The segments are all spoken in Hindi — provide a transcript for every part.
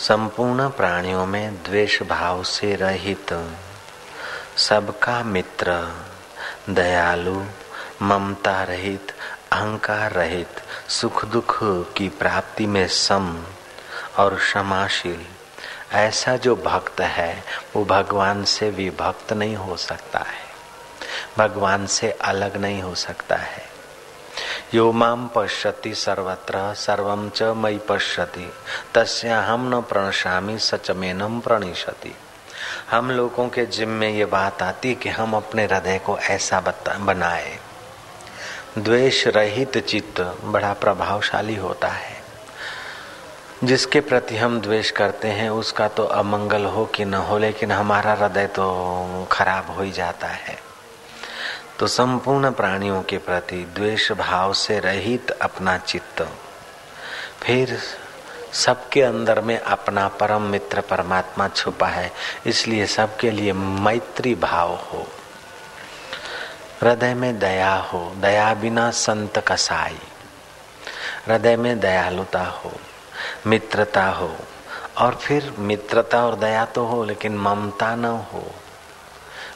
संपूर्ण प्राणियों में द्वेष भाव से रहित, सबका मित्र, दयालु, ममता रहित, अहंकार रहित सुख दुख की प्राप्ति में सम और क्षमाशील। ऐसा जो भक्त है, वो भगवान से विभक्त नहीं हो सकता है। भगवान से अलग नहीं हो सकता है। यो माम पश्यति सर्वत्र सर्वम च मई पश्यति। तस्य हम न प्रणशामी सच में नम प्रणिशति हम लोगों के जिम में ये बात आती कि हम अपने हृदय को ऐसा बनाए। द्वेष रहित चित्त बड़ा प्रभावशाली होता है। जिसके प्रति हम द्वेष करते हैं, उसका तो अमंगल हो कि न हो, लेकिन हमारा हृदय तो खराब हो ही जाता है। तो संपूर्ण प्राणियों के प्रति द्वेष भाव से रहित अपना चित्त। फिर सबके अंदर में अपना परम मित्र परमात्मा छुपा है, इसलिए सबके लिए मैत्री भाव हो। हृदय में दया हो, दया बिना संत कसाई। हृदय में दयालुता हो, मित्रता हो, और फिर मित्रता और दया तो हो, लेकिन ममता न हो।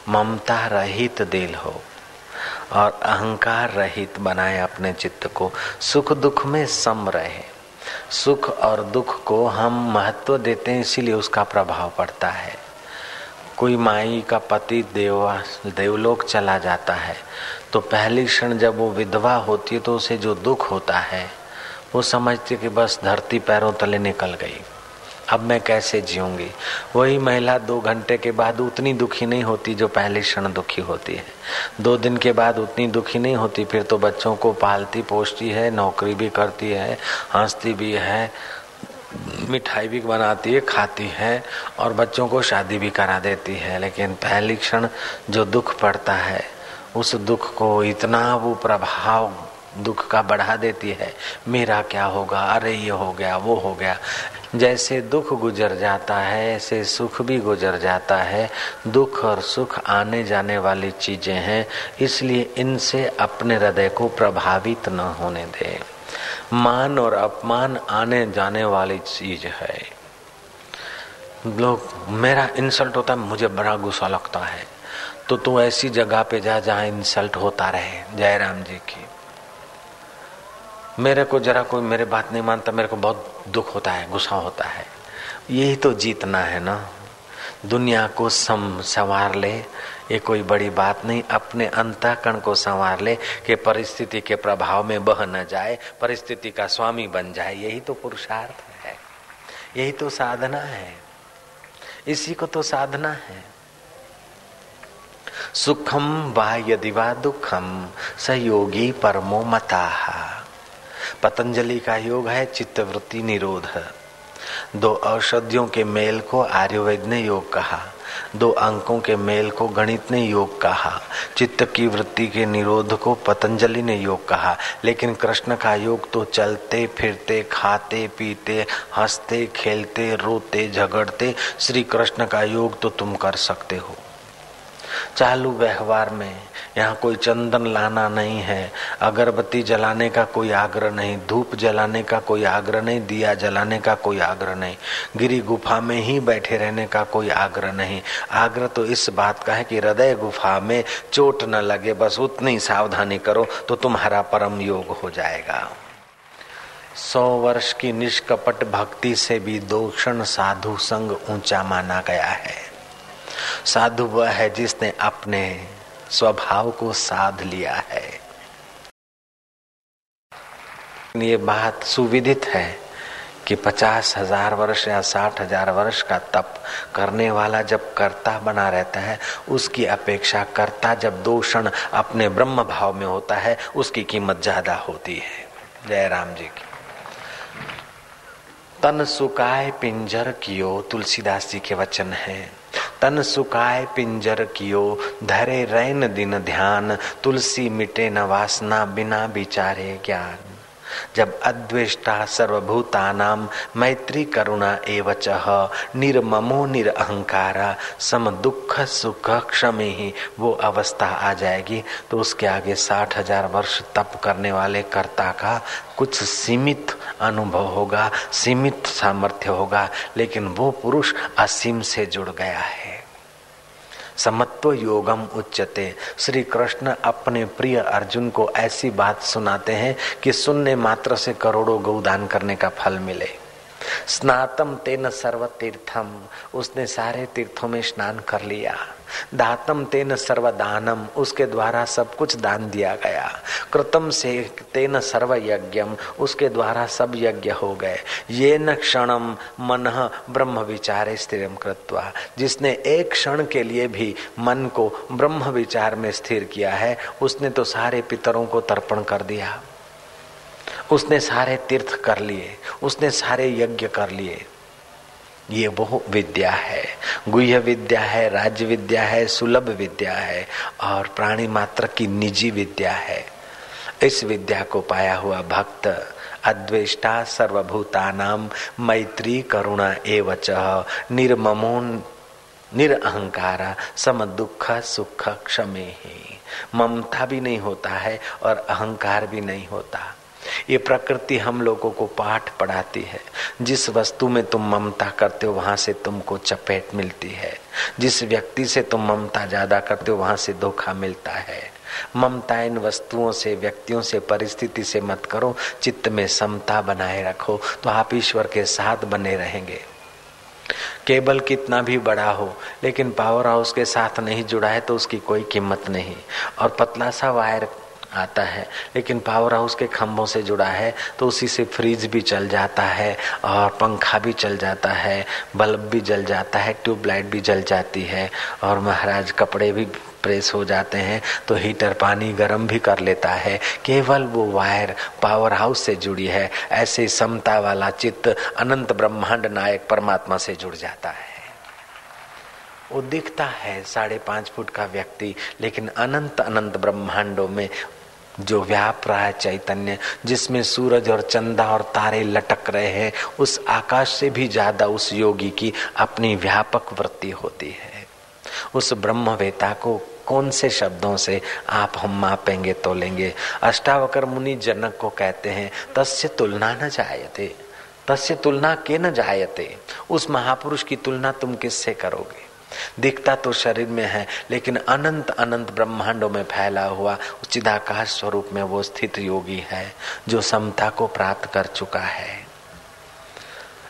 ममता रहित दिल हो। और अहंकार रहित बनाए अपने चित्त को। सुख दुख में सम रहे। सुख और दुख को हम महत्व देते हैं, इसीलिए उसका प्रभाव पड़ता है। कोई माई का पति देवा, देवलोक चला जाता है तो पहली क्षण जब वो विधवा होती है तो उसे जो दुख होता है, वो समझती कि बस धरती पैरों तले निकल गई। अब मैं कैसे जीऊँगी? वही महिला दो घंटे के बाद उतनी दुखी नहीं होती जो पहले क्षण दुखी होती है। दो दिन के बाद उतनी दुखी नहीं होती, फिर तो बच्चों को पालती, पोषती है, नौकरी भी करती है, हंसती भी है, मिठाई भी बनाती है, खाती है और बच्चों को शादी भी करा देती है। लेकिन पहली क्षण जो दुख पड़ता है, उस दुख को इतना वो प्रभाव दुख का बढ़ा देती है। मेरा क्या होगा? अरे, ये हो गया, वो हो गया। जैसे दुख गुजर जाता है, ऐसे सुख भी गुजर जाता है। दुख और सुख आने जाने वाली चीज़ें हैं, इसलिए इनसे अपने हृदय को प्रभावित न होने दे। मान और अपमान आने जाने वाली चीज़ है। लोग, मेरा इंसल्ट होता है, मुझे बड़ा गुस्सा लगता है। तो तू ऐसी जगह पे जा जहाँ इंसल्ट होता रहे, जयराम जी की। मेरे को जरा कोई मेरे बात नहीं मानता, मेरे को बहुत दुख होता है, गुस्सा होता है। यही तो जीतना है ना। दुनिया को सम, संवार ले, ये कोई बड़ी बात नहीं। अपने अंतःकरण को संवार ले कि परिस्थिति के प्रभाव में बह न जाए, परिस्थिति का स्वामी बन जाए। यही तो पुरुषार्थ है। यही तो साधना है। इसी को तो साधना है। सुखम वा यदि वा दुखम सहयोगी परमो मता। पतंजलि का योग है, चित्तवृत्ति निरोध है। दो औषधियों के मेल को आयुर्वेद ने योग कहा, दो अंकों के मेल को गणित ने योग कहा, चित्त की वृत्ति के निरोध को पतंजलि ने योग कहा, लेकिन कृष्ण का योग तो चलते, फिरते, खाते, पीते, हँसते, खेलते, रोते, झगड़ते, श्री कृष्ण का योग तो तुम कर सकते हो। चालू व्यवहार में यहाँ कोई चंदन लाना नहीं है, अगरबत्ती जलाने का कोई आग्रह नहीं, धूप जलाने का कोई आग्रह नहीं, दिया जलाने का कोई आग्रह नहीं, गिरी गुफा में ही बैठे रहने का कोई आग्रह नहीं। आग्रह तो इस बात का है कि हृदय गुफा में चोट न लगे, बस उतनी सावधानी करो तो तुम्हारा परम योग हो जाएगा। सौ वर्ष की निष्कपट भक्ति से भी दो क्षण साधु संग ऊँचा माना गया है। साधु वह है जिसने अपने स्वभाव को साध लिया है। ये बात सुविदित है कि पचास हज़ार वर्ष या साठ हज़ार वर्ष का तप करने वाला जब कर्ता बना रहता है, उसकी अपेक्षा कर्ता जब दो क्षण अपने ब्रह्म भाव में होता है, उसकी कीमत ज़्यादा होती है। जय राम जी की। तन सुकाय पिंजर कियो, तुलसीदास जी के वचन है। तन सुकाय पिंजर कियो, धरे रैन दिन ध्यान, तुलसी मिटे न वासना बिना विचारे ज्ञान। जब अद्वेष्टा सर्वभूतानाम मैत्री करुणा एवच, निर्ममो निरअहकारा सम दुख सुख क्षमे ही वो अवस्था आ जाएगी तो उसके आगे साठ हज़ार वर्ष तप करने वाले कर्ता का कुछ सीमित अनुभव होगा, सीमित सामर्थ्य होगा, लेकिन वो पुरुष असीम से जुड़ गया है। समत्व योगम उच्चते श्री कृष्ण अपने प्रिय अर्जुन को ऐसी बात सुनाते हैं कि सुनने मात्र से करोड़ों गौदान करने का फल मिले। स्नातम तेन सर्व तीर्थम उसने सारे तीर्थों में स्नान कर लिया। दातम तेन सर्वदानम, उसके द्वारा सब कुछ दान दिया गया। कृतम से तेन सर्व यज्ञम उसके द्वारा सब यज्ञ हो गए। ये न क्षणम मन ब्रह्म विचारे स्थिर कृत्वा। जिसने एक क्षण के लिए भी मन को ब्रह्म विचार में स्थिर किया है, उसने तो सारे पितरों को तर्पण कर दिया। उसने सारे तीर्थ कर लिए, उसने सारे यज्ञ कर लिए। ये वो विद्या है। गुह्य विद्या है, राज्य विद्या है, सुलभ विद्या है और प्राणी मात्र की निजी विद्या है। इस विद्या को पाया हुआ भक्त अद्वेष्टा सर्वभूतानाम मैत्री करुणा एवच निर्ममो निरअहकारा सम दुख सुख क्षमे ममता भी नहीं होता है और अहंकार भी नहीं होता। ये प्रकृति हम लोगों को पाठ पढ़ाती है। जिस वस्तु में तुम ममता करते हो, वहाँ से तुमको चपेट मिलती है। जिस व्यक्ति से तुम ममता ज़्यादा करते हो, वहाँ से धोखा मिलता है। ममता इन वस्तुओं से, व्यक्तियों से, परिस्थिति से मत करो। चित्त में समता बनाए रखो तो आप ईश्वर के साथ बने रहेंगे। केबल कितना भी बड़ा हो, लेकिन पावर हाउस के साथ नहीं जुड़ा है तो उसकी कोई कीमत नहीं। और पतला सा वायर आता है। लेकिन पावर हाउस के खंभों से जुड़ा है तो उसी से फ्रिज भी चल जाता है और पंखा भी चल जाता है बल्ब भी जल जाता है ट्यूबलाइट भी जल जाती है और महाराज कपड़े भी प्रेस हो जाते हैं तो हीटर पानी गर्म भी कर लेता है। केवल वो वायर पावर हाउस से जुड़ी है, ऐसे समता वाला चित्त अनंत ब्रह्मांड नायक परमात्मा से जुड़ जाता है। वो दिखता है साढ़े पाँच फुट का व्यक्ति, लेकिन अनंत अनंत ब्रह्मांडों में जो व्याप रहा है चैतन्य, जिसमें सूरज और चंदा और तारे लटक रहे हैं, उस आकाश से भी ज़्यादा उस योगी की अपनी व्यापक वृत्ति होती है। उस ब्रह्मवेता को कौन से शब्दों से आप हम मापेंगे तो लेंगे अष्टावकर मुनि जनक को कहते हैं, तस्य तुलना न जायते, तस्य तुलना के न जायते? उस महापुरुष की तुलना तुम किससे करोगे? दिखता तो शरीर में है, लेकिन अनंत अनंत ब्रह्मांडों में फैला हुआ चिदाकाश स्वरूप में वो स्थित योगी है, जो समता को प्राप्त कर चुका है।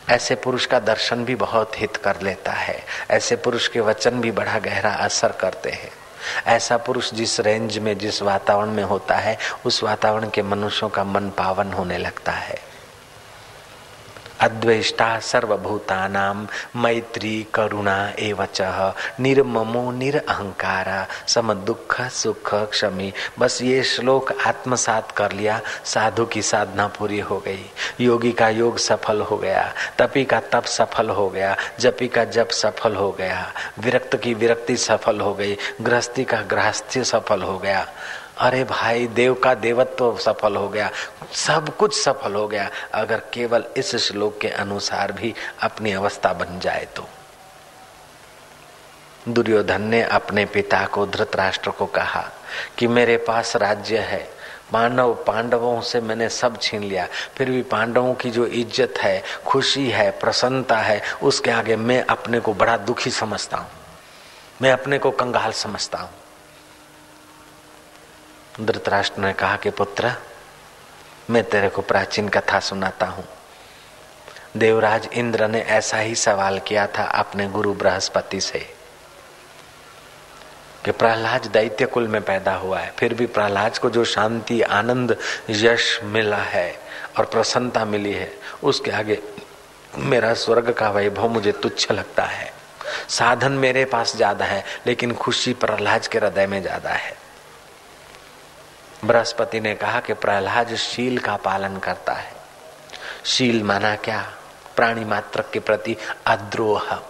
ऐसे पुरुष का दर्शन भी बहुत हित कर लेता है, ऐसे पुरुष के वचन भी बड़ा गहरा असर करते हैं। ऐसा पुरुष जिस रेंज में, जिस वातावरण में होता है, उस वातावरण के मनुष्यों का मन पावन होने लगता है। अद्वेष्टा सर्वभूतानाम मैत्री, करुणा एवच। निर्ममो निरअहकारा सम दुख सुख, क्षमी। बस ये श्लोक आत्मसात कर लिया, साधु की साधना पूरी हो गई। योगी का योग सफल हो गया, तपी का तप सफल हो गया, जपी का जप सफल हो गया, विरक्त की विरक्ति सफल हो गई, गृहस्थी का गृहस्थ्य सफल हो गया। अरे भाई, देव का देवत्व तो सफल हो गया। सब कुछ सफल हो गया। अगर केवल इस श्लोक के अनुसार भी अपनी अवस्था बन जाए तो। दुर्योधन ने अपने पिता को, धृतराष्ट्र को कहा कि मेरे पास राज्य है। पांडव पांडवों से मैंने सब छीन लिया। फिर भी पांडवों की जो इज़्ज़त है, खुशी है, प्रसन्नता है, उसके आगे मैं अपने को बड़ा दुखी समझता हूँ। मैं अपने को कंगाल समझता हूँ। धृतराष्ट्र ने कहा कि पुत्र, मैं तेरे को प्राचीन कथा सुनाता हूँ। देवराज इंद्र ने ऐसा ही सवाल किया था अपने गुरु बृहस्पति से कि प्रहलाद दैत्य कुल में पैदा हुआ है, फिर भी प्रहलाद को जो शांति, आनंद, यश मिला है और प्रसन्नता मिली है, उसके आगे मेरा स्वर्ग का वैभव मुझे तुच्छ लगता है। साधन मेरे पास ज़्यादा है, लेकिन खुशी प्रहलाद के हृदय में ज़्यादा है। बृहस्पति ने कहा कि प्रहलाद शील का पालन करता है। शील माना क्या? प्राणी मात्र के प्रति अद्रोह।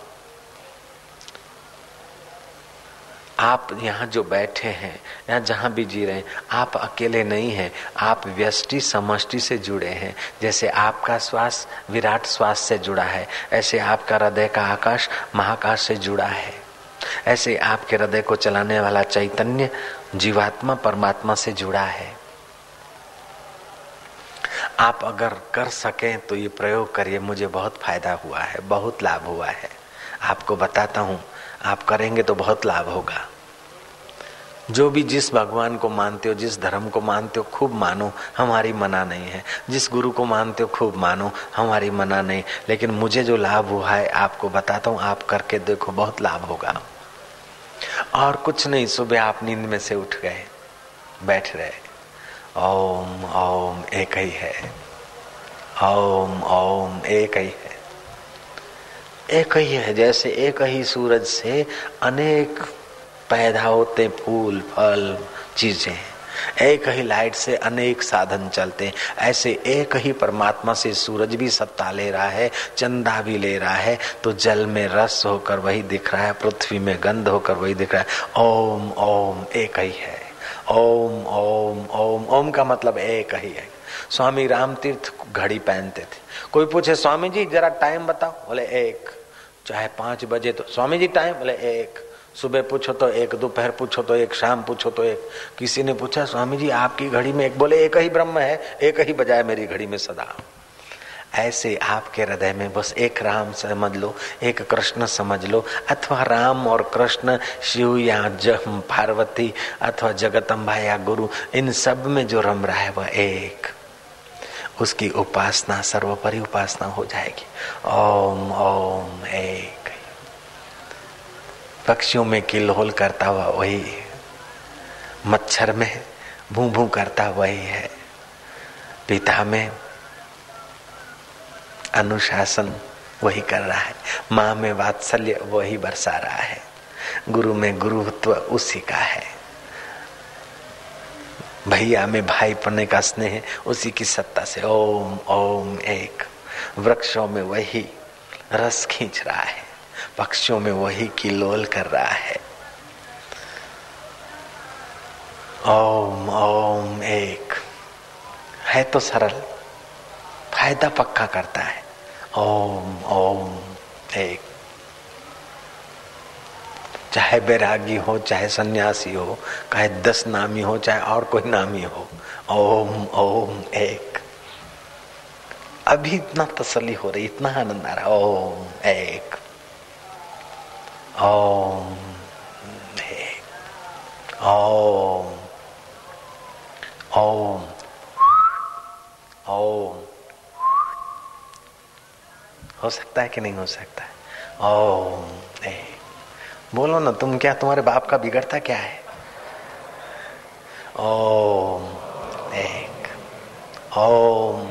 आप यहाँ जो बैठे हैं या जहाँ भी जी रहे हैं, आप अकेले नहीं हैं, आप व्यष्टि समष्टि से जुड़े हैं। जैसे आपका श्वास विराट श्वास से जुड़ा है, ऐसे आपका हृदय का आकाश महाकाश से जुड़ा है। ऐसे आपके हृदय को चलाने वाला चैतन्य जीवात्मा परमात्मा से जुड़ा है। आप अगर कर सकें तो ये प्रयोग करिए, मुझे बहुत फ़ायदा हुआ है, बहुत लाभ हुआ है। आपको बताता हूँ, आप करेंगे तो बहुत लाभ होगा। जो भी जिस भगवान को मानते हो, जिस धर्म को मानते हो, खूब मानो, हमारी मना नहीं है। जिस गुरु को मानते हो, खूब मानो, हमारी मना नहीं। लेकिन मुझे जो लाभ हुआ है, आपको बताता हूँ, आप करके देखो, बहुत लाभ होगा। और कुछ नहीं, सुबह आप नींद में से उठ गए, बैठ रहे। ओम ओम, एक ही है। ओम ओम, एक ही है। एक ही है, जैसे एक ही सूरज से अनेक पैदा होते फूल, फल, चीज़ें। एक ही लाइट से अनेक साधन चलते ऐसे एक ही परमात्मा से सूरज भी सत्ता ले रहा है, चंदा भी ले रहा है। तो जल में रस होकर वही दिख रहा है, पृथ्वी में गंध होकर वही दिख रहा है। ओम ओम, एक ही है। ओम ओम ओम ओम का मतलब एक ही है। स्वामी राम तीर्थ घड़ी पहनते थे। कोई पूछे, स्वामी जी, जरा टाइम बताओ? बोले, एक। चाहे पाँच बजे तो स्वामी जी टाइम बोले, एक। सुबह पूछो तो एक, दोपहर पूछो तो एक, शाम पूछो तो एक। किसी ने पूछा स्वामी जी आपकी घड़ी में एक, बोले, एक ही ब्रह्म है, एक ही बजाय मेरी घड़ी में सदा। ऐसे आपके हृदय में बस एक राम समझ लो, एक कृष्ण समझ लो, अथवा राम और कृष्ण, शिव या जम पार्वती, अथवा जगतम्बा या गुरु, इन सब में जो रम रहा है वह एक। उसकी उपासना, सर्वोपरि उपासना हो जाएगी। ओम ओम, एक। पक्षियों में किलोल करता हुआ वही मच्छर में भू भू करता वही है। पिता में अनुशासन वही कर रहा है। माँ में वात्सल्य वही बरसा रहा है। गुरु में गुरुत्व उसी का है। भैया में भाई पन्ने का स्नेह उसी की सत्ता से ओम ओम एक। वृक्षों में वही रस खींच रहा है। पक्षियों में वही किलोल कर रहा है। ओम ओम एक। है तो सरल। फ़ायदा पक्का करता है। ओम ओम एक। चाहे बैरागी हो, चाहे सन्यासी हो चाहे दस नामी हो, चाहे और कोई नामी हो, ओम ओम एक। अभी इतना तसली हो रही, इतना आनंद आ रहा, ओम एक। ओम ओम ओम ओम हो सकता है कि नहीं हो सकता है? ओम बोलो ना, तुम क्या, तुम्हारे बाप का बिगड़ता क्या है? ओम एक ओम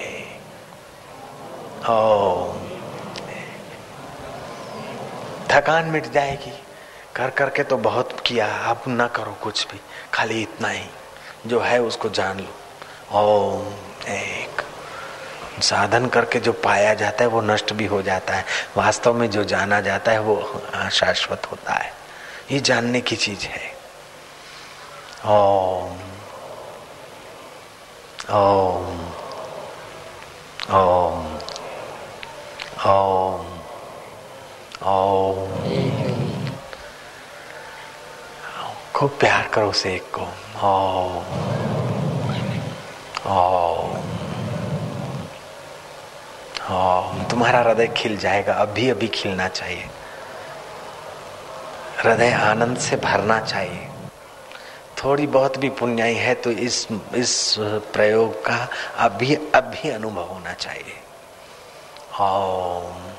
एक ओम थकान मिट जाएगी। कर करके तो बहुत किया, अब ना करो कुछ भी। खाली इतना ही, जो है उसको जान लो। ओम एक। साधन करके जो पाया जाता है, वो नष्ट भी हो जाता है। वास्तव में जो जाना जाता है, वो शाश्वत होता है। ये जानने की चीज़ है। ओम। ओम। ओम। ओम। ओम। खूब प्यार करो उसे एक को। तुम्हारा हृदय खिल जाएगा। अभी अभी खिलना चाहिए। हृदय आनंद से भरना चाहिए। थोड़ी बहुत भी पुण्याई है तो इस इस प्रयोग का अभी अभी अनुभव होना चाहिए। ओम।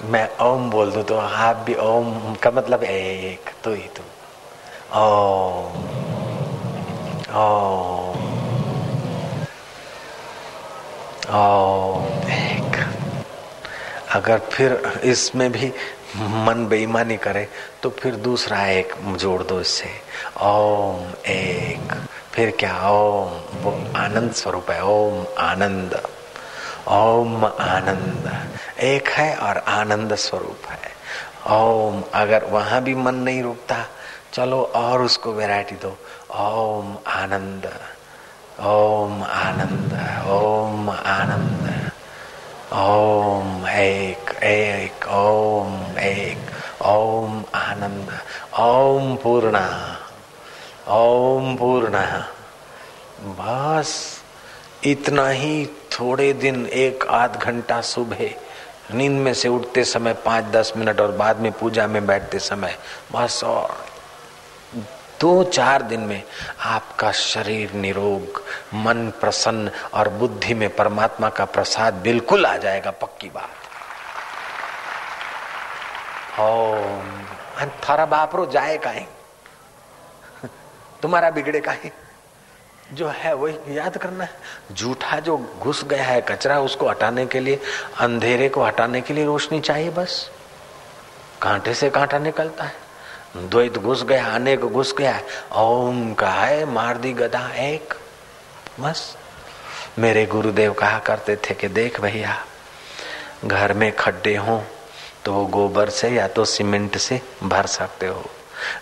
मैं ओम बोल दू तो आप भी ओम का मतलब एक तो ही तो। ओम। ओम। एक। अगर फिर इसमें भी मन बेईमानी करे तो फिर दूसरा एक जोड़ दो इससे। ओम, एक। फिर क्या? ओम, वो आनंद स्वरूप है। ओम आनंद। ओम आनंद। एक है और आनंद स्वरूप है। ओम, अगर वहाँ भी मन नहीं रुकता, चलो और उसको वैरायटी दो। ओम आनंद ओम आनंद ओम आनंद, ओम एक एक, ओम एक, ओम आनंद, ओम पूर्णा ओम पूर्णा। बस, इतना ही थोड़े दिन, एक आध घंटा सुबह। नींद में से उठते समय पाँच दस मिनट और बाद में पूजा में बैठते समय बस और दो चार दिन में आपका शरीर निरोग, मन प्रसन्न और बुद्धि में परमात्मा का प्रसाद बिल्कुल आ जाएगा, पक्की बात। थारा बापरो जाए का तुम्हारा बिगड़े का है। जो है वही याद करना है। झूठा जो घुस गया है कचरा, उसको हटाने के लिए, अंधेरे को हटाने के लिए रोशनी चाहिए बस। कांटे से कांटा निकलता है। द्वैत घुस गया, अनेक घुस गया ओम का है मार दी गदा एक। बस। मेरे गुरुदेव कहा करते थे कि देख भैया, घर में खड्डे हों तो गोबर से या तो सीमेंट से भर सकते हो।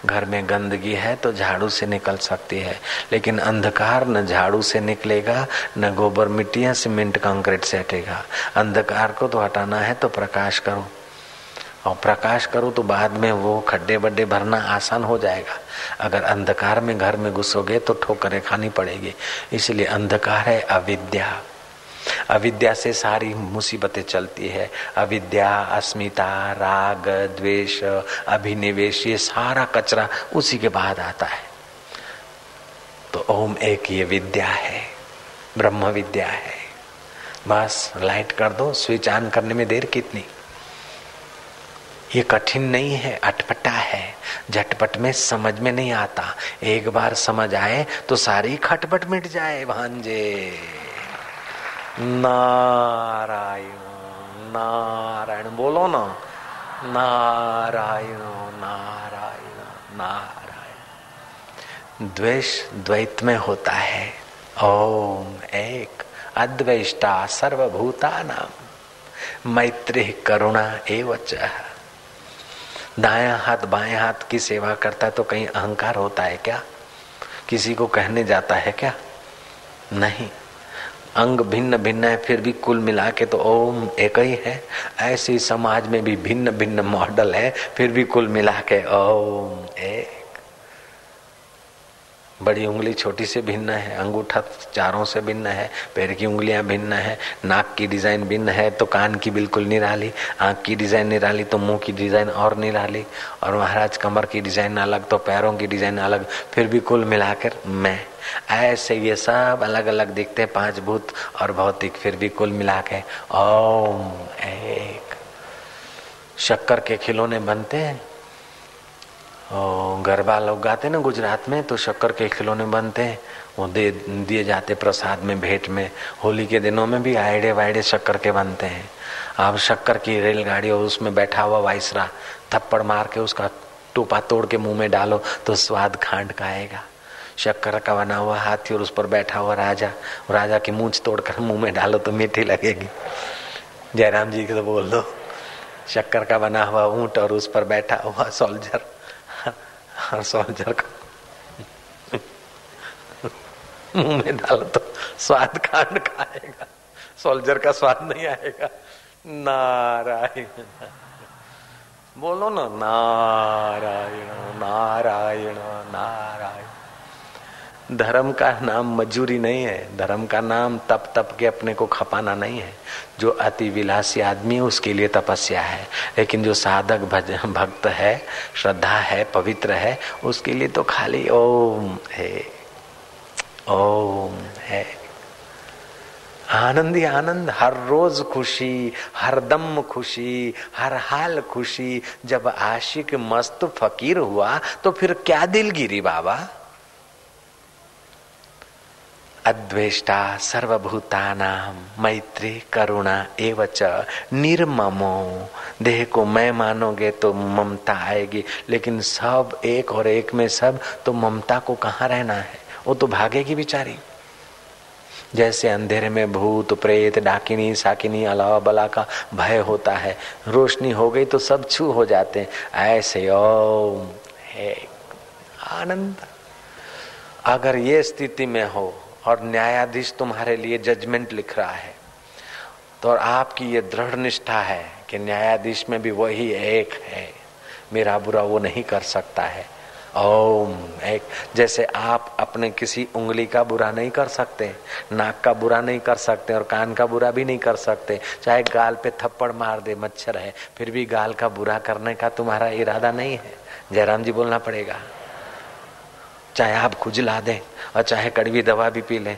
घर में गंदगी है तो झाड़ू से निकल सकती है, लेकिन अंधकार न झाड़ू से निकलेगा, न गोबर मिट्टी या सीमेंट कंक्रीट से हटेगा। अंधकार को तो हटाना है तो प्रकाश करो। और प्रकाश करो तो बाद में वो खड्डे बड्डे भरना आसान हो जाएगा। अगर अंधकार में घर में घुसोगे तो ठोकरें खानी पड़ेगी। इसलिए अंधकार है अविद्या। अविद्या से सारी मुसीबतें चलती है। अविद्या, अस्मिता, राग, द्वेष, अभिनिवेश, ये सारा कचरा उसी के बाद आता है। तो ओम एक ये विद्या है, ब्रह्म विद्या है। बस लाइट कर दो, स्विच ऑन करने में देर कितनी। ये कठिन नहीं है, अटपटा है। झटपट में समझ में नहीं आता। एक बार समझ आए तो सारी खटपट मिट जाए, भांजे। नारायण नारायण, बोलो ना। नारायण नारायण नारायण। द्वेष द्वैत में होता है। ओम एक अद्वैष्टा सर्वभूता नाम मैत्री करुणा एवच। दाया हाथ बाएँ हाथ की सेवा करता है तो कहीं अहंकार होता है क्या? किसी को कहने जाता है क्या? नहीं। अंग भिन्न भिन्न है, फिर भी कुल मिला के तो ओम एक ही है। ऐसे समाज में भी भिन्न भिन्न मॉडल है, फिर भी कुल मिला के ओम एक। बड़ी उंगली छोटी से भिन्न है, अंगूठा चारों से भिन्न है, पैर की उंगलियाँ भिन्न है, नाक की डिज़ाइन भिन्न है तो कान की बिल्कुल निराली, आँख की डिज़ाइन निराली तो मुँह की डिज़ाइन और निराली, और महाराज कमर की डिज़ाइन अलग तो पैरों की डिज़ाइन अलग, फिर भी कुल मिलाकर मैं। ऐसे ये सब अलग अलग दिखते पाँच भूत और भौतिक, फिर भी कुल मिला के ओम एक। शक्कर के खिलौने बनते हैं। गरबा लोग गाते ना गुजरात में तो शक्कर के खिलौने बनते हैं। वो दे, दिए जाते प्रसाद में, भेंट में। होली के दिनों में भी आयडे वायडे शक्कर के बनते हैं। अब शक्कर की रेलगाड़ी और उसमें बैठा हुआ वाइसरा, थप्पड़ मार के उसका टोपा तोड़ के मुँह में डालो तो स्वाद खांड का आएगा। शक्कर का बना हुआ हाथी और उस पर बैठा हुआ राजा राजा की मूछ तोड़कर मुँह में डालो तो मीठी लगेगी। जयराम जी के तो बोल दो, शक्कर का बना हुआ ऊँट और उस पर बैठा हुआ सोल्जर का मुँह में डालो तो स्वाद खांड खाएगा। सोल्जर का स्वाद नहीं आएगा। नारायण। बोलो ना, नारायण नारायण नारायण। धर्म का नाम मजूरी नहीं है। धर्म का नाम तप तप के अपने को खपाना नहीं है। जो अति विलासी आदमी है, उसके लिए तपस्या है। लेकिन जो साधक भज, भक्त है, श्रद्धा है, पवित्र है, उसके लिए तो खाली ओम है। ओम है। आनंद ही आनंद, हर रोज खुशी, हर दम खुशी, हर हाल खुशी। जब आशिक मस्त फकीर हुआ तो फिर क्या दिलगिरी बाबा? अद्वेष्टा सर्वभूतानाम मैत्री, करुणा एवच निर्ममो। देह को मैं मानोगे तो ममता आएगी, लेकिन सब एक और एक में सब तो ममता को कहाँ रहना है? वो तो भागेगी बिचारी। जैसे अंधेरे में भूत, प्रेत, डाकिनी, साकिनी, अलावा बला का भय होता है। रोशनी हो गई तो सब छू हो जाते हैं। ऐसे ओम है आनंद। अगर ये स्थिति में हो और न्यायाधीश तुम्हारे लिए जजमेंट लिख रहा है। तो आपकी ये दृढ़ निष्ठा है कि न्यायाधीश में भी वही एक है। मेरा बुरा वो नहीं कर सकता है। ओम एक, जैसे आप अपने किसी उंगली का बुरा नहीं कर सकते, नाक का बुरा नहीं कर सकते और कान का बुरा भी नहीं कर सकते। चाहे गाल पे थप्पड़ मार दे, मच्छर है, फिर भी गाल का बुरा करने का तुम्हारा इरादा नहीं है। जयराम जी बोलना पड़ेगा। चाहे आप खुजला दें और चाहे कड़वी दवा भी पी लें,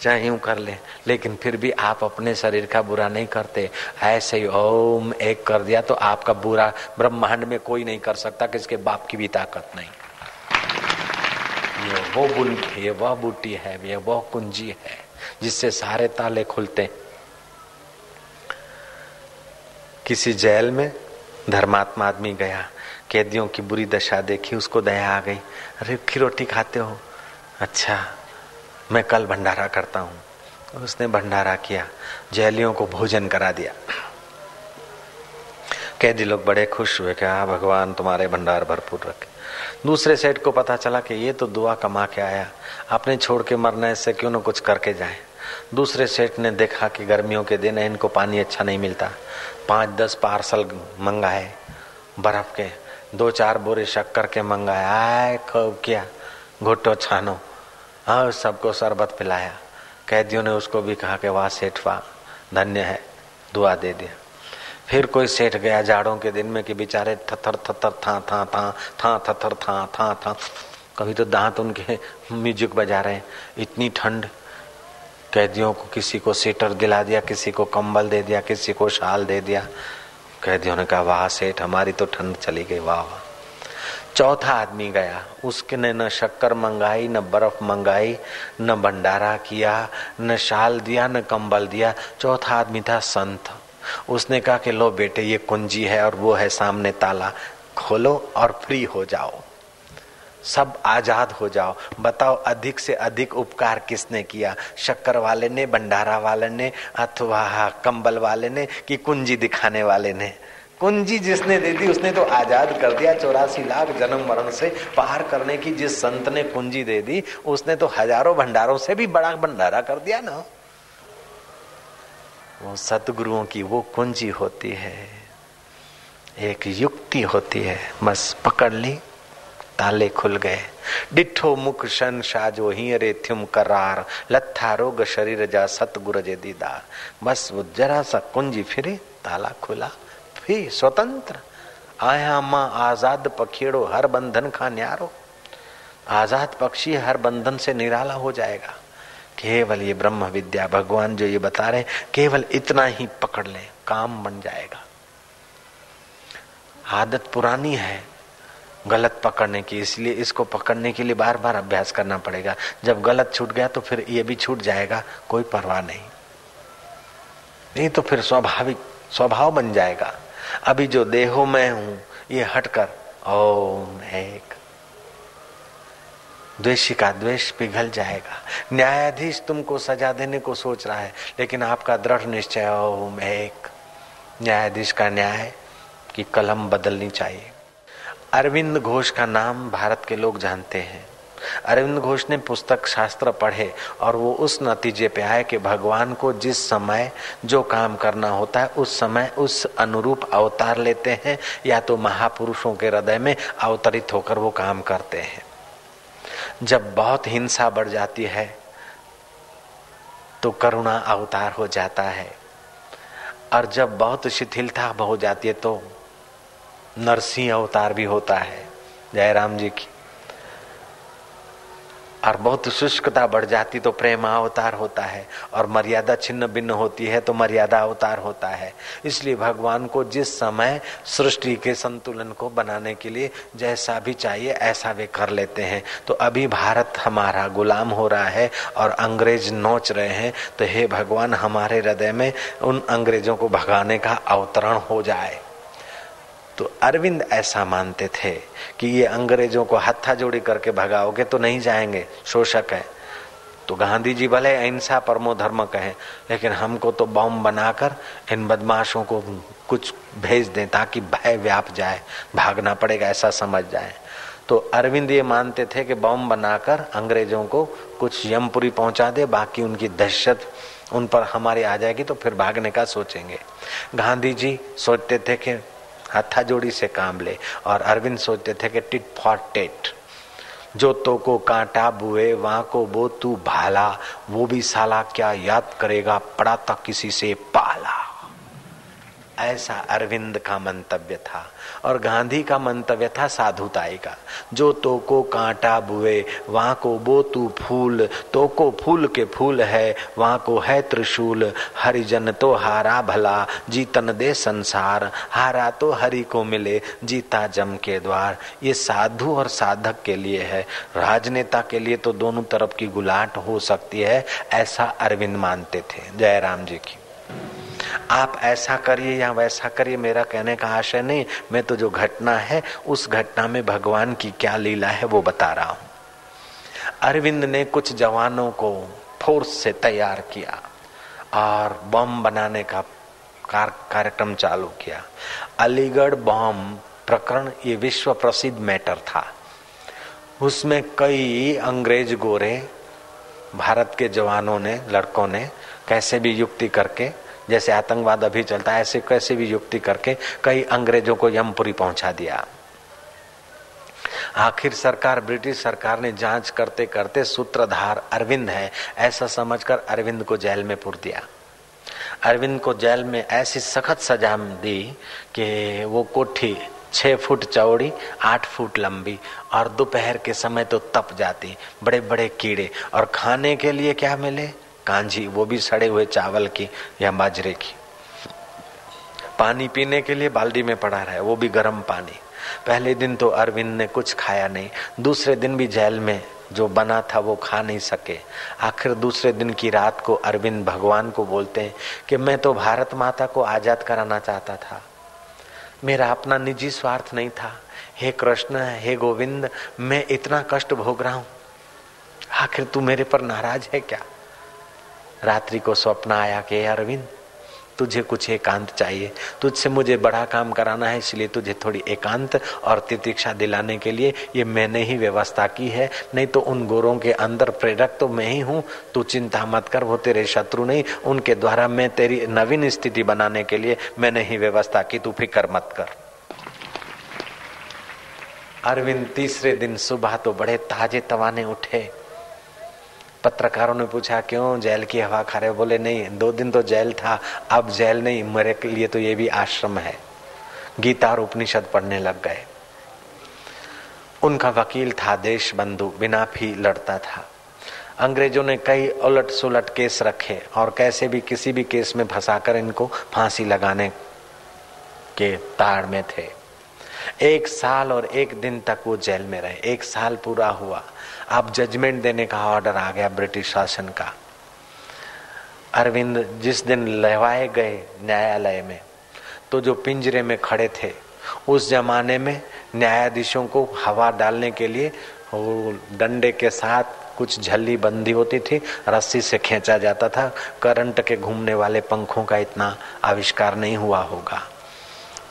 चाहे यूँ कर ले, लेकिन फिर भी आप अपने शरीर का बुरा नहीं करते। ऐसे ही ओम एक कर दिया तो आपका बुरा ब्रह्मांड में कोई नहीं कर सकता किसके बाप की भी ताकत नहीं। ये वो बुल ये वह बूटी है, ये वह कुंजी है, जिससे सारे ताले खुलते किसी जेल में धर्मात्मा आदमी गया कैदियों की बुरी दशा देखी, उसको दया आ गई। अरे खिरोटी खाते हो? अच्छा मैं कल भंडारा करता हूँ। उसने भंडारा किया। जैलियों को भोजन करा दिया। कैदी लोग बड़े खुश हुए कि हाँ भगवान, तुम्हारे भंडार भरपूर रखे। दूसरे सेठ को पता चला कि ये तो दुआ कमा के आया। अपने छोड़ के मरने से क्यों न कुछ करके जाए? दूसरे सेठ ने देखा कि गर्मियों के दिन इनको पानी अच्छा नहीं मिलता। पाँच दस पार्सल मंगाए, बर्फ़ के। दो चार बोरे शक्कर के मंगाया। आए खूब किया। घुट्टो छानो। हाँ सबको शरबत पिलाया। कैदियों ने उसको भी कहा कि वाह, सेठ वाह, धन्य है, दुआ दे दिया। फिर कोई सेठ गया जाड़ों के दिन में कि बेचारे थथर थथर, था था था था, थथर, था था था। कभी तो दांत उनके म्यूज़िक बजा रहे हैं। इतनी ठंड। कैदियों को किसी को सीटर दिला दिया, किसी को कंबल दे दिया, किसी को शाल दे दिया। कैदियों ने कहा, वाह, सेठ, हमारी तो ठंड चली गई, वाह वाह. चौथा आदमी गया। उसके ने न शक्कर मंगाई, न बर्फ़ मंगाई, न भंडारा किया, न शाल दिया, न कंबल दिया। चौथा आदमी था संत। उसने कहा कि लो बेटे, ये कुंजी है और वो है सामने ताला। खोलो और फ्री हो जाओ। सब आज़ाद हो जाओ। बताओ, अधिक से अधिक उपकार किसने किया? शक्कर वाले ने भंडारा वाले ने, अथवा कंबल वाले ने कि कुंजी दिखाने वाले ने? कुंजी जिसने दे दी, उसने तो आज़ाद कर दिया। चौरासी लाख जन्म मरण से पार करने की जिस संत ने कुंजी दे दी, उसने तो हज़ारों भंडारों से भी बड़ा भंडारा कर दिया ना। वो सतगुरुओं की वो कुंजी होती है। एक युक्ति होती है। बस पकड़ ली। ताले खुल गए। डिठो मुख शन शाजो ही रे थ्युम करार। लथा रोग शरीर जा सतगुर जे दीदार। बस वो जरा सा कुंजी फिरे, ताला खुला। भी स्वतंत्र। आया माँ आज़ाद पखीड़ो हर बंधन का न्यारो। आज़ाद पक्षी हर बंधन से निराला हो जाएगा। केवल ये ब्रह्म विद्या भगवान जो ये बता रहे केवल इतना ही पकड़ ले, काम बन जाएगा। आदत पुरानी है गलत पकड़ने की, इसलिए इसको पकड़ने के लिए बार बार अभ्यास करना पड़ेगा। जब गलत छूट गया तो फिर ये भी छूट जाएगा, कोई परवाह नहीं। नहीं तो फिर स्वाभाविक, स्वभाव बन जाएगा। अभी जो देहो मैं हूँ, ये हटकर, ओम एक। द्वेषी का द्वेष पिघल जाएगा। न्यायाधीश तुमको सजा देने को सोच रहा है, लेकिन आपका दृढ़ निश्चय ओम एक। न्यायाधीश का न्याय की कलम बदलनी चाहिए। अरविंद घोष का नाम भारत के लोग जानते हैं। अरविंद घोष ने पुस्तक शास्त्र पढ़े और वो उस नतीजे पे आए कि भगवान को जिस समय जो काम करना होता है, उस समय उस अनुरूप अवतार लेते हैं या तो महापुरुषों के हृदय में अवतरित होकर वो काम करते हैं। जब बहुत हिंसा बढ़ जाती है तो करुणा अवतार हो जाता है। और जब बहुत शिथिलता हो जाती है तो नरसिंह अवतार भी होता है, जयराम जी की। और बहुत शुष्कता बढ़ जाती तो प्रेम अवतार होता है, और मर्यादा छिन्न भिन्न होती है तो मर्यादा अवतार होता है। इसलिए भगवान को जिस समय सृष्टि के संतुलन को बनाने के लिए जैसा भी चाहिए, ऐसा वे कर लेते हैं। तो अभी भारत हमारा गुलाम हो रहा है और अंग्रेज़ नोच रहे हैं तो हे भगवान, हमारे हृदय में उन अंग्रेज़ों को भगाने का अवतरण हो जाए। तो अरविंद ऐसा मानते थे कि ये अंग्रेज़ों को हत्था जोड़ी करके भगाओगे तो नहीं जाएँगे, शोषक है। तो गांधी जी भले अहिंसा परमो धर्म कहे, लेकिन हमको तो बॉम्ब बनाकर इन बदमाशों को कुछ भेज दें ताकि भय व्याप जाए, भागना पड़ेगा, ऐसा समझ जाए। तो अरविंद ये मानते थे कि बॉम्ब बनाकर अंग्रेज़ों को कुछ यमपुरी पहुँचा दे, बाकी उनकी दहशत उन पर हमारी आ जाएगी तो फिर भागने का सोचेंगे। गांधी जी सोचते थे कि हथा जोड़ी से काम ले। और अरविंद सोचते थे कि टिट फॉर टेट। जो तो को कांटा बुए वहाँ को बो तू भाला, वो भी साला क्या याद करेगा, पड़ा था किसी से पाला। ऐसा अरविंद का मंतव्य था। और गांधी का मंतव्य था साधुताई का। जो तो को कांटा बुए वहाँ को बो तू फूल तो को फूल के फूल है, वहाँ को है त्रिशूल। हरिजन तो हारा भला, जीतन दे संसार। हारा तो हरि को मिले, जीता जम के द्वार। ये साधु और साधक के लिए है। राजनेता के लिए तो दोनों तरफ़ की गुलाट हो सकती है, ऐसा अरविंद मानते थे। जयराम जी की। आप ऐसा करिए या वैसा करिए, मेरा कहने का आशय नहीं, मैं तो जो घटना है, उस घटना में भगवान की क्या लीला है वो बता रहा हूँ। अरविंद ने कुछ जवानों को फोर्स से तैयार किया और बम बनाने का कार्यक्रम चालू किया। अलीगढ़ बम प्रकरण ये विश्व प्रसिद्ध मैटर था। उसमें कई अंग्रेज़ गोरे, भारत के जवानों ने, लड़कों ने कैसे भी युक्ति करके जैसे आतंकवाद अभी चलता है, ऐसे कैसे भी युक्ति करके कई अंग्रेज़ों को यमपुरी पहुँचा दिया। आखिर सरकार, ब्रिटिश सरकार ने जाँच करते करते सूत्रधार अरविंद है, ऐसा समझकर अरविंद को जेल में पुर दिया। अरविंद को जेल में ऐसी सख्त सजा दी कि वो कोठी छह फुट चौड़ी, आठ फुट लंबी और दोपहर के समय तो तप जाती बड़े बड़े कीड़े। और खाने के लिए क्या मिले? कांजी वो भी सड़े हुए चावल की या बाजरे की। पानी पीने के लिए बाल्टी में पड़ा रहा है, वो भी गर्म पानी। पहले दिन तो अरविंद ने कुछ खाया नहीं, दूसरे दिन भी जेल में जो बना था वो खा नहीं सके। आखिर दूसरे दिन की रात को अरविंद भगवान को बोलते हैं कि मैं तो भारत माता को आज़ाद कराना चाहता था। मेरा अपना निजी स्वार्थ नहीं था। हे कृष्ण, हे गोविंद, मैं इतना कष्ट भोग रहा हूँ। आखिर तू मेरे पर नाराज़ है क्या? रात्रि को स्वप्न आया कि अरविंद, तुझे कुछ एकांत चाहिए। तुझसे मुझे बड़ा काम कराना है, इसलिए तुझे थोड़ी एकांत और तितिक्षा दिलाने के लिए ये मैंने ही व्यवस्था की है। नहीं तो उन गोरों के अंदर प्रेरक तो मैं ही हूँ। तू चिंता मत कर, वो तेरे शत्रु नहीं। उनके द्वारा मैं तेरी नवीन स्थिति बनाने के लिए मैंने ही व्यवस्था की। तू फ़िक्र मत कर। अरविंद, तीसरे दिन सुबह तो बड़े ताजे तवाने उठे। पत्रकारों ने पूछा, क्यों जेल की हवा खा रहे बोले, नहीं, दो दिन तो जेल था, अब जेल नहीं, मेरे के लिए तो ये भी आश्रम है। गीता और उपनिषद पढ़ने लग गए। उनका वकील था देश बंधु बिना भी लड़ता था। अंग्रेज़ों ने कई उलट सुलट केस रखे और कैसे भी किसी भी केस में फंसाकर इनको फांसी लगाने के ताड़ में थे। एक साल और एक दिन तक वो जेल में रहे। एक साल पूरा हुआ। अब जजमेंट देने का ऑर्डर आ गया ब्रिटिश शासन का। अरविंद जिस दिन लहवाए गए न्यायालय में तो जो पिंजरे में खड़े थे, उस जमाने में न्यायाधीशों को हवा डालने के लिए डंडे के साथ कुछ झल्ली बंदी होती थी, रस्सी से खींचा जाता था, करंट के घूमने वाले पंखों का इतना आविष्कार नहीं हुआ होगा।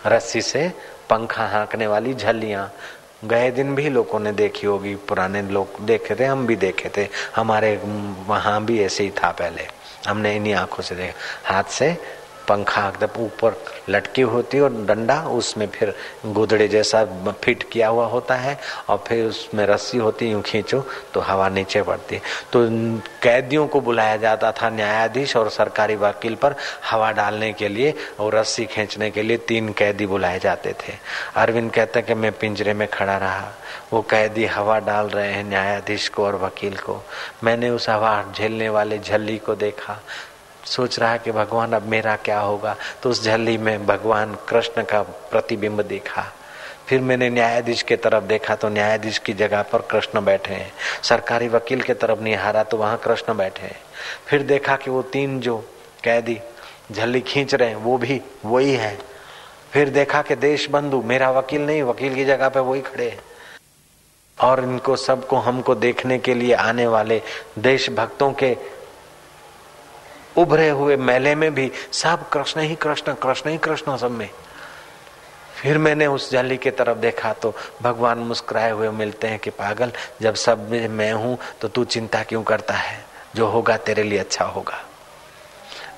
रस्सी से पंखा हाँकने वाली झल्लियाँ गए दिन भी लोगों ने देखी होगी, पुराने लोग देखे थे, हम भी देखे थे। हमारे वहाँ भी ऐसे ही था पहले। हमने इन्हीं आँखों से देखा। हाथ से पंखा एकदम ऊपर लटकी होती है और डंडा, उसमें फिर गोदड़े जैसा फिट किया हुआ होता है और फिर उसमें रस्सी होती यूँ खींचो तो हवा नीचे पड़ती है। तो कैदियों को बुलाया जाता था न्यायाधीश और सरकारी वकील पर हवा डालने के लिए और रस्सी खींचने के लिए तीन कैदी बुलाए जाते थे। अरविंद कहते कि मैं पिंजरे में खड़ा रहा। वो कैदी हवा डाल रहे हैं न्यायाधीश को और वकील को। मैंने उस हवा झेलने वाले झल्ली को देखा। सोच रहा है कि भगवान, अब मेरा क्या होगा? तो उस झल्ली में भगवान कृष्ण का प्रतिबिंब देखा। फिर मैंने न्यायाधीश के तरफ़ देखा तो न्यायाधीश की जगह पर कृष्ण बैठे हैं। सरकारी वकील के तरफ़ निहारा तो वहाँ कृष्ण बैठे हैं। फिर देखा कि वो तीन जो कैदी झल्ली खींच रहे हैं, वो भी वही है। फिर देखा कि देश बंधु मेरा वकील नहीं, वकील की जगह पे वही खड़े हैं। और इनको सबको, हमको देखने के लिए आने वाले देशभक्तों के उभरे हुए मेले में भी सब कृष्ण ही कृष्ण कृष्ण ही कृष्ण सब में। फिर मैंने उस जाली के तरफ़ देखा तो भगवान मुस्कुराए हुए मिलते हैं कि पागल, जब सब मैं हूँ तो तू चिंता क्यों करता है? जो होगा तेरे लिए अच्छा होगा।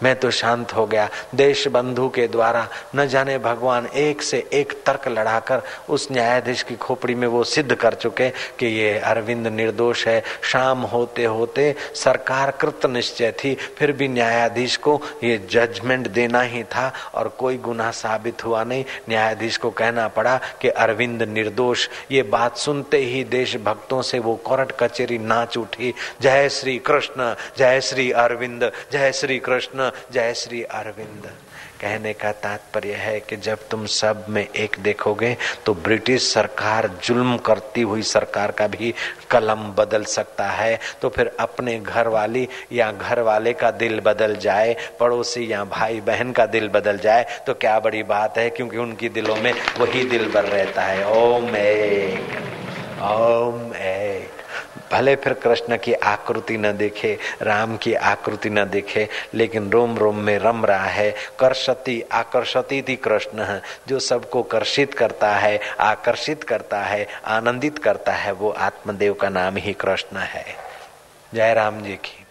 मैं तो शांत हो गया। देश बंधु के द्वारा न जाने भगवान एक से एक तर्क लड़ाकर उस न्यायाधीश की खोपड़ी में वो सिद्ध कर चुके कि ये अरविंद निर्दोष है। शाम होते होते सरकार कृत निश्चय थी, फिर भी न्यायाधीश को ये जजमेंट देना ही था और कोई गुनाह साबित हुआ नहीं। न्यायाधीश को कहना पड़ा कि अरविंद निर्दोष, ये बात सुनते ही देश भक्तों से वो कोर्ट कचेरी नाच उठी। जय श्री कृष्ण, जय श्री अरविंद, जय श्री जय श्री अरविंद। कहने का तात्पर्य है कि जब तुम सब में एक देखोगे तो ब्रिटिश सरकार, जुल्म करती हुई सरकार का भी कलम बदल सकता है। तो फिर अपने घर वाली या घर वाले का दिल बदल जाए, पड़ोसी या भाई बहन का दिल बदल जाए तो क्या बड़ी बात है, क्योंकि उनकी दिलों में वही दिल भर रहता है। ओम एक ओम एक। भले फिर कृष्ण की आकृति न देखे, राम की आकृति न देखे, लेकिन रोम रोम में रम रहा है, कर्षति आकर्षति थी कृष्ण, जो सबको कर्षित करता है, आकर्षित करता है, आनंदित करता है, वो आत्मदेव का नाम ही कृष्ण है। जय राम जी की।